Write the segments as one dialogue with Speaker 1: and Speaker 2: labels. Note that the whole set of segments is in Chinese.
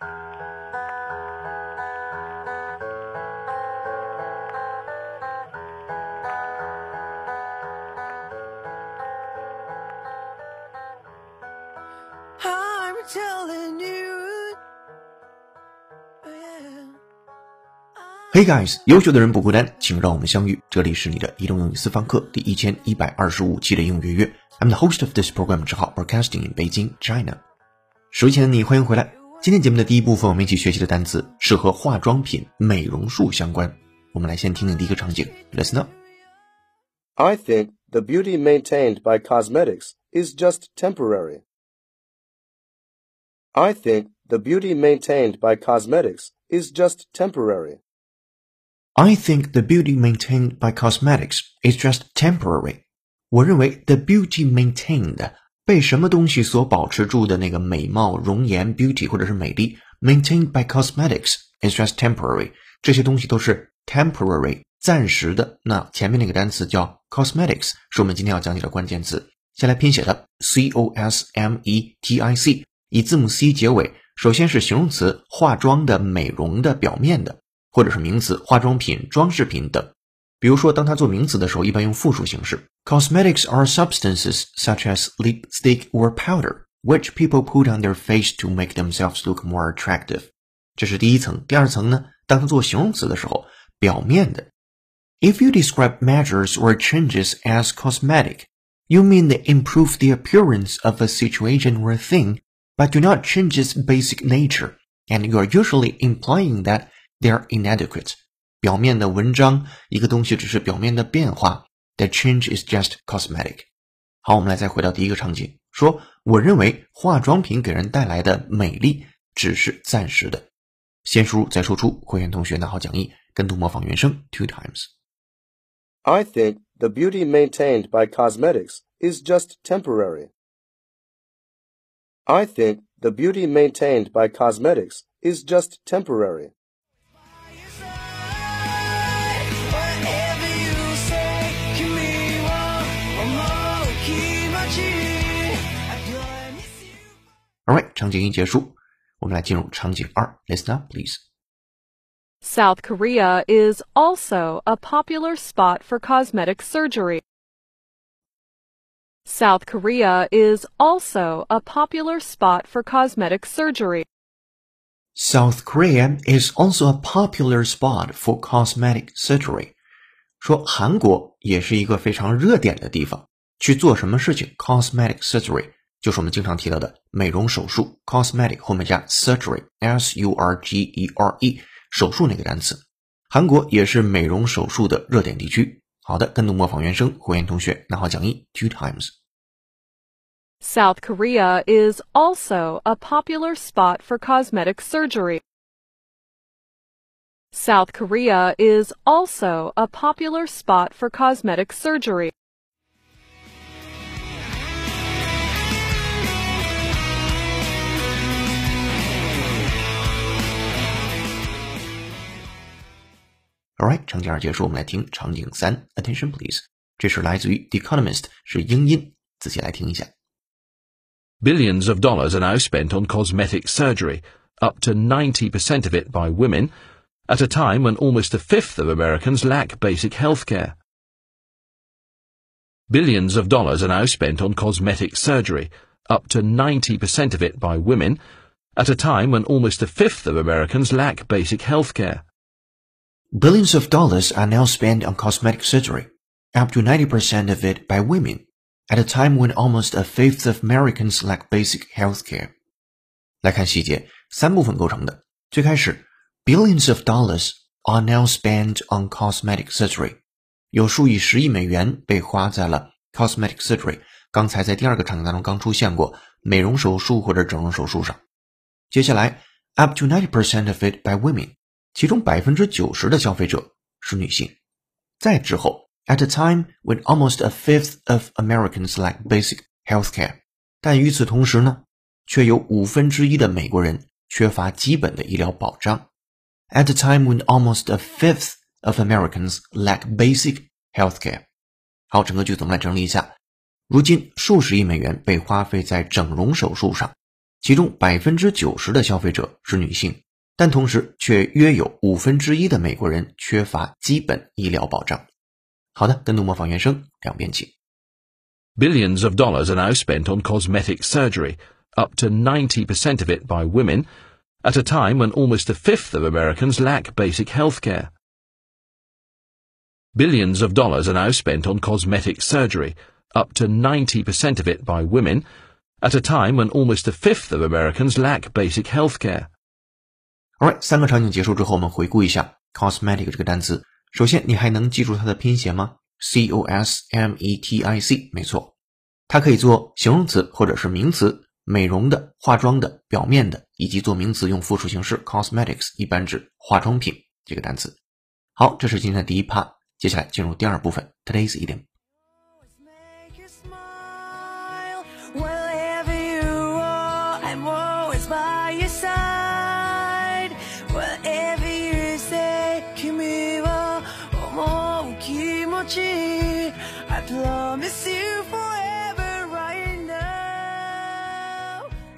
Speaker 1: Hey guys，优秀的人不孤单，请让我们相遇。这里是你的移动英语私房课第一千一百二十五期的英语约约。I'm the host of this program，之号 Broadcasting in Beijing, China。熟悉的你，欢迎回来。今天节目的第一部分，我们一起学习的单词是和化妆品、美容术相关。我们来先听听第一个场景，Listen
Speaker 2: up。I think the beauty maintained by cosmetics is just temporary. I think the beauty maintained by cosmetics is just temporary.
Speaker 1: I think the beauty maintained by cosmetics is just temporary. 我认为 the beauty maintained 被什么东西所保持住的那个美貌、容颜、beauty 或者是美丽，maintained by cosmetics is just temporary。这些东西都是 temporary 暂时的。那前面那个单词叫 cosmetics，是我们今天要讲解的关键词。先来拼写它，c o s m e t i c，以字母 c 结尾。首先是形容词，化妆的、美容的、表面的。或者是名词，化妆品、装饰品等。比如说，当它做名词的时候，一般用复数形式。Cosmetics are substances such as lipstick or powder, which people put on their face to make themselves look more attractive。这是第一层。第二层呢，当它做形容词的时候，表面的。If you describe measures or changes as cosmetic, you mean they improve the appearance of a situation or thing, but do not change its basic nature, and you are usually implying that they are inadequate。表面的文章，一个东西只是表面的变化 ，the change is just cosmetic。好，我们来再回到第一个场景，说我认为化妆品给人带来的美丽只是暂时的。先输入再输出，会员同学拿好讲义，跟读模仿原声 two
Speaker 2: times。I think the beauty maintained by cosmetics is just temporary. I think the beauty maintained by cosmetics is just temporary.
Speaker 1: Alright，场景一结束，我们来进入场景二。Listen up, please.
Speaker 3: South Korea is also a popular spot for cosmetic surgery. South Korea is also a popular spot for cosmetic surgery.
Speaker 1: South Korea is also a popular spot for cosmetic surgery. 说韩国也是一个非常热点的地方，去做什么事情？cosmetic surgery 就是我们经常提到的美容手术，cosmetic 后面加 surgery，s u r g e r e，手术那个单词。韩国也是美容手术的热点地区。好的，跟读模仿原声，会员同学拿好讲义，two
Speaker 3: times。South Korea is also a popular spot for cosmetic surgery. South Korea is also a popular spot for cosmetic surgery.
Speaker 1: Alright，场景二结束，我们来听场景三。Attention please，这是来自于《The Economist》，是英音，仔细来听一下。
Speaker 4: Billions of dollars are now spent on cosmetic surgery, up to 90% of it by women, at a time when almost a fifth of Americans lack basic health care. Billions of dollars are now spent on cosmetic surgery, up to 90% of it by women, at a time when almost a fifth of Americans lack basic health care.
Speaker 1: Billions of dollars are now spent on cosmetic surgery, up to 90% of it by women, at a time when almost a fifth of Americans lack basic health care. 来看细节，三部分构成的。最开始，billions of dollars are now spent on cosmetic surgery，有数以十亿美元被花在了 cosmetic surgery。刚才在第二个场景当中刚出现过美容手术或者整容手术上。接下来，up to ninety percent of it by women。 其中百分之九十的消费者是女性。再之后，at a time when almost a fifth of Americans lack basic health care，但与此同时呢，却有五分之一的美国人缺乏基本的医疗保障。At a time when almost a fifth of Americans lack basic health care。好，整个句子我们来整理一下。如今数十亿美元被花费在整容手术上，其中百分之九十的消费者是女性，但同时却约有五分之一的美国人缺乏基本医疗保障。好的，跟读模仿原声，两遍起。
Speaker 4: Billions of dollars are now spent on cosmetic surgery, up to 90% of it by women, at a time when almost a fifth of Americans lack basic health care. Billions of dollars are now spent on cosmetic surgery, up to 90% of it by women, at a time when almost a fifth of Americans lack basic health care.
Speaker 1: Alright，三个场景结束之后，我们回顾一下 cosmetic 这个单词。首先，你还能记住它的拼写吗？c o s m e t i c，没错，它可以做形容词或者是名词，美容的、化妆的、表面的，以及做名词用复数形式 cosmetics，一般指化妆品这个单词。好，这是今天的第一趴，接下来进入第二部分，today's idiom。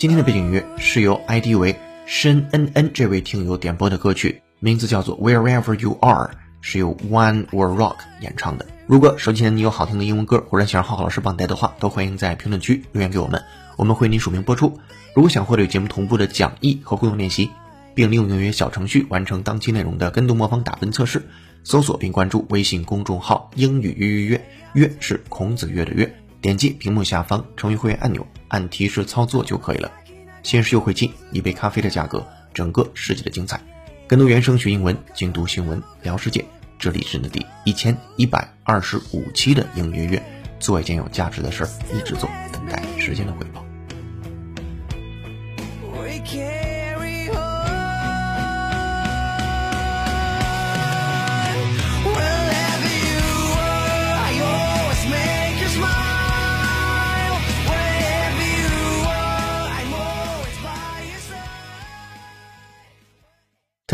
Speaker 1: 今天的背景音乐是由 ID 为申恩恩这位听友点播的歌曲，名字叫做 Wherever You Are，是由 One World Rock 演唱的。如果手机前你有好听的英文歌，或者想让浩浩老师帮你带的话，都欢迎在评论区留言给我们，我们会为您署名播出。如果想获得与节目同步的讲义和互动练习，并利用英语小程序完成当期内容的跟读模仿打分测试，搜索并关注微信公众号“英语约约约”，约是孔子约的约，点击屏幕下方成为会员按钮，按提示操作就可以了。限时优惠金，一杯咖啡的价格，整个世界的精彩。跟读原声学英文，精读新闻聊世界。这里是你的第一千一百二十五期的英语月，做一件有价值的事儿，一直做，等待时间的回。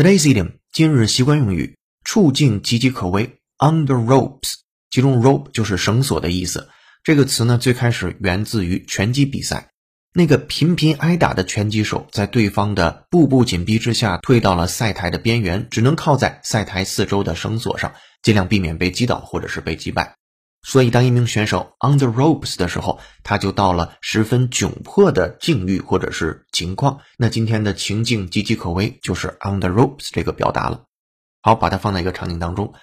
Speaker 1: Today's idiom 今日习惯用语，处境岌岌可危 under ropes。其中 rope 就是绳索的意思。这个词呢，最开始源自于拳击比赛。那个频频挨打的拳击手，在对方的步步紧逼之下，退到了赛台的边缘，只能靠在赛台四周的绳索上，尽量避免被击倒或者是被击败。所以，当一名选手 on the ropes 的时候，他就到了十分窘迫的境遇或者是情况。那今天的情境岌岌可危，就是 on the ropes 这个表达了。好，把它放在一个场景当中，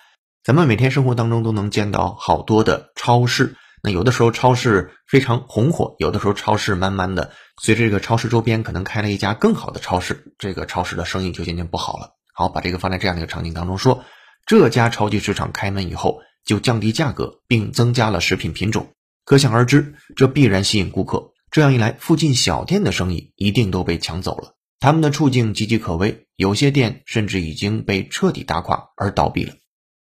Speaker 1: 咱们每天生活当中都能见到好多的超市。那有的时候超市非常红火，有的时候超市慢慢的随着这个超市周边可能开了一家更好的超市，这个超市的生意就渐渐不好了。好，把这个放在这样的一个场景当中说，这家超级市场开门以后就降低价格，并增加了食品品种，可想而知，这必然吸引顾客。这样一来，附近小店的生意一定都被抢走了，他们的处境岌岌可危，有些店甚至已经被彻底打垮而倒闭了。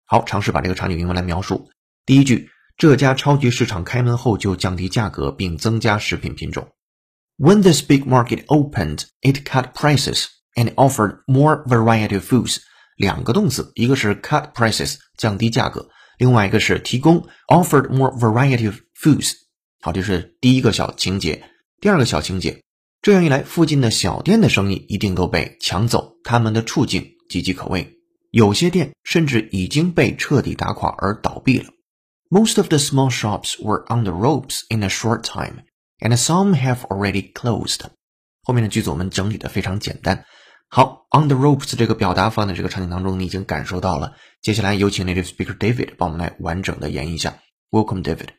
Speaker 1: 好，尝试把这个场景英文来描述。第一句。这家超级市场开门后就降低价格并增加食品品种。When this big market opened, it cut prices and offered more variety of foods. 两个动词，一个是 cut prices 降低价格，另外一个是提供 offered more variety of foods。好，这是第一个小情节。第二个小情节，这样一来，附近的小店的生意一定都被抢走，他们的处境岌岌可危，有些店甚至已经被彻底打垮而倒闭了。Most of the small shops were on the ropes in a short time, and some have already closed. 后面的句子我们整理的非常简单。好，on the ropes 这个表达放在这个场景当中，你已经感受到了。接下来有请 native speaker David 帮我们来完整的演绎一下。Welcome, David.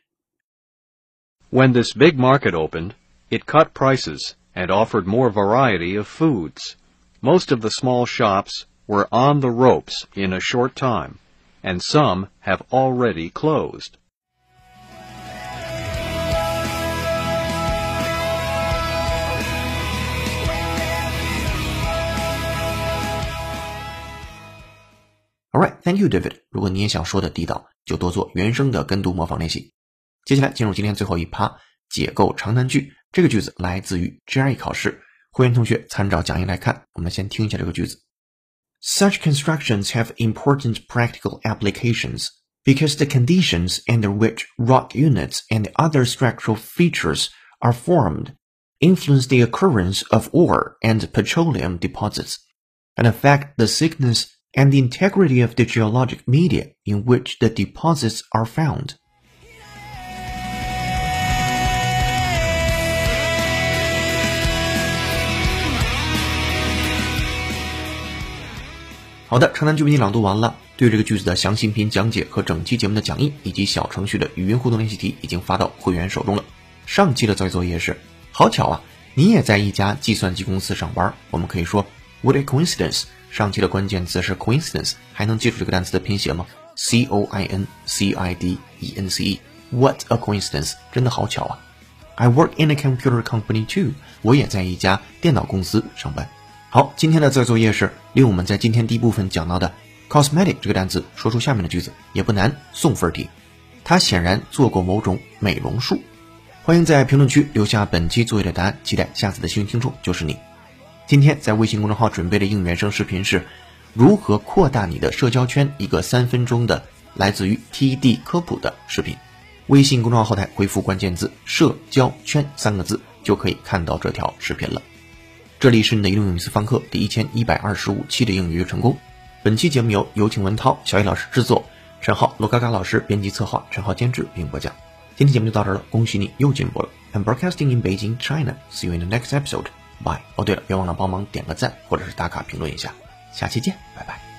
Speaker 5: When this big market opened, it cut prices and offered more variety of foods. Most of the small shops were on the ropes in a short time, and some have already closed.
Speaker 1: All right, thank you, David. 如果你也想说的地道，就多做原声的跟读模仿练习。接下来进入今天最后一趴，解构长难句。这个句子来自于 GRE 考试，会员同学参照讲义来看。我们先听一下这个句子。Such constructions have important practical applications because the conditions under which rock units and other structural features are formed influence the occurrence of ore and petroleum deposits, and affect the thickness and the integrity of the geologic media in which the deposits are found. 好的，长难句为你朗读完了。对这个句子的详细音频讲解和整期节目的讲义以及小程序的语音互动练习题已经发到会员手中了。上期的造句作业是：好巧啊，你也在一家计算机公司上班。我们可以说 What a coincidence！上期的关键词是 coincidence，还能记住这个单词的拼写吗？C O I N C I D E N C E。What a coincidence！真的好巧啊。I work in a computer company too。我也在一家电脑公司上班。好，今天的造句作业是利用我们在今天第一部分讲到的 cosmetic 这个单词，说出下面的句子，也不难，送分题。他显然做过某种美容术。欢迎在评论区留下本期作业的答案，期待下次的幸运听众就是你。今天在微信公众号准备的应原声视频是如何扩大你的社交圈，一个三分钟的来自于 TD 科普的视频。微信公众号后台回复关键字“社交圈”三个字，就可以看到这条视频了。这里是你的移动英语私房课第一千一百二十五期的英语成功。本期节目由有请文涛、小雨老师制作，陈浩、罗嘎嘎老师编辑策划，陈浩监制并播讲。今天节目就到这儿了，恭喜你又进步了。I'm broadcasting in Beijing, China. See you in the next episode. Bye. 哦，对了，别忘了帮忙点个赞或者是打卡评论一下。下期见，拜拜。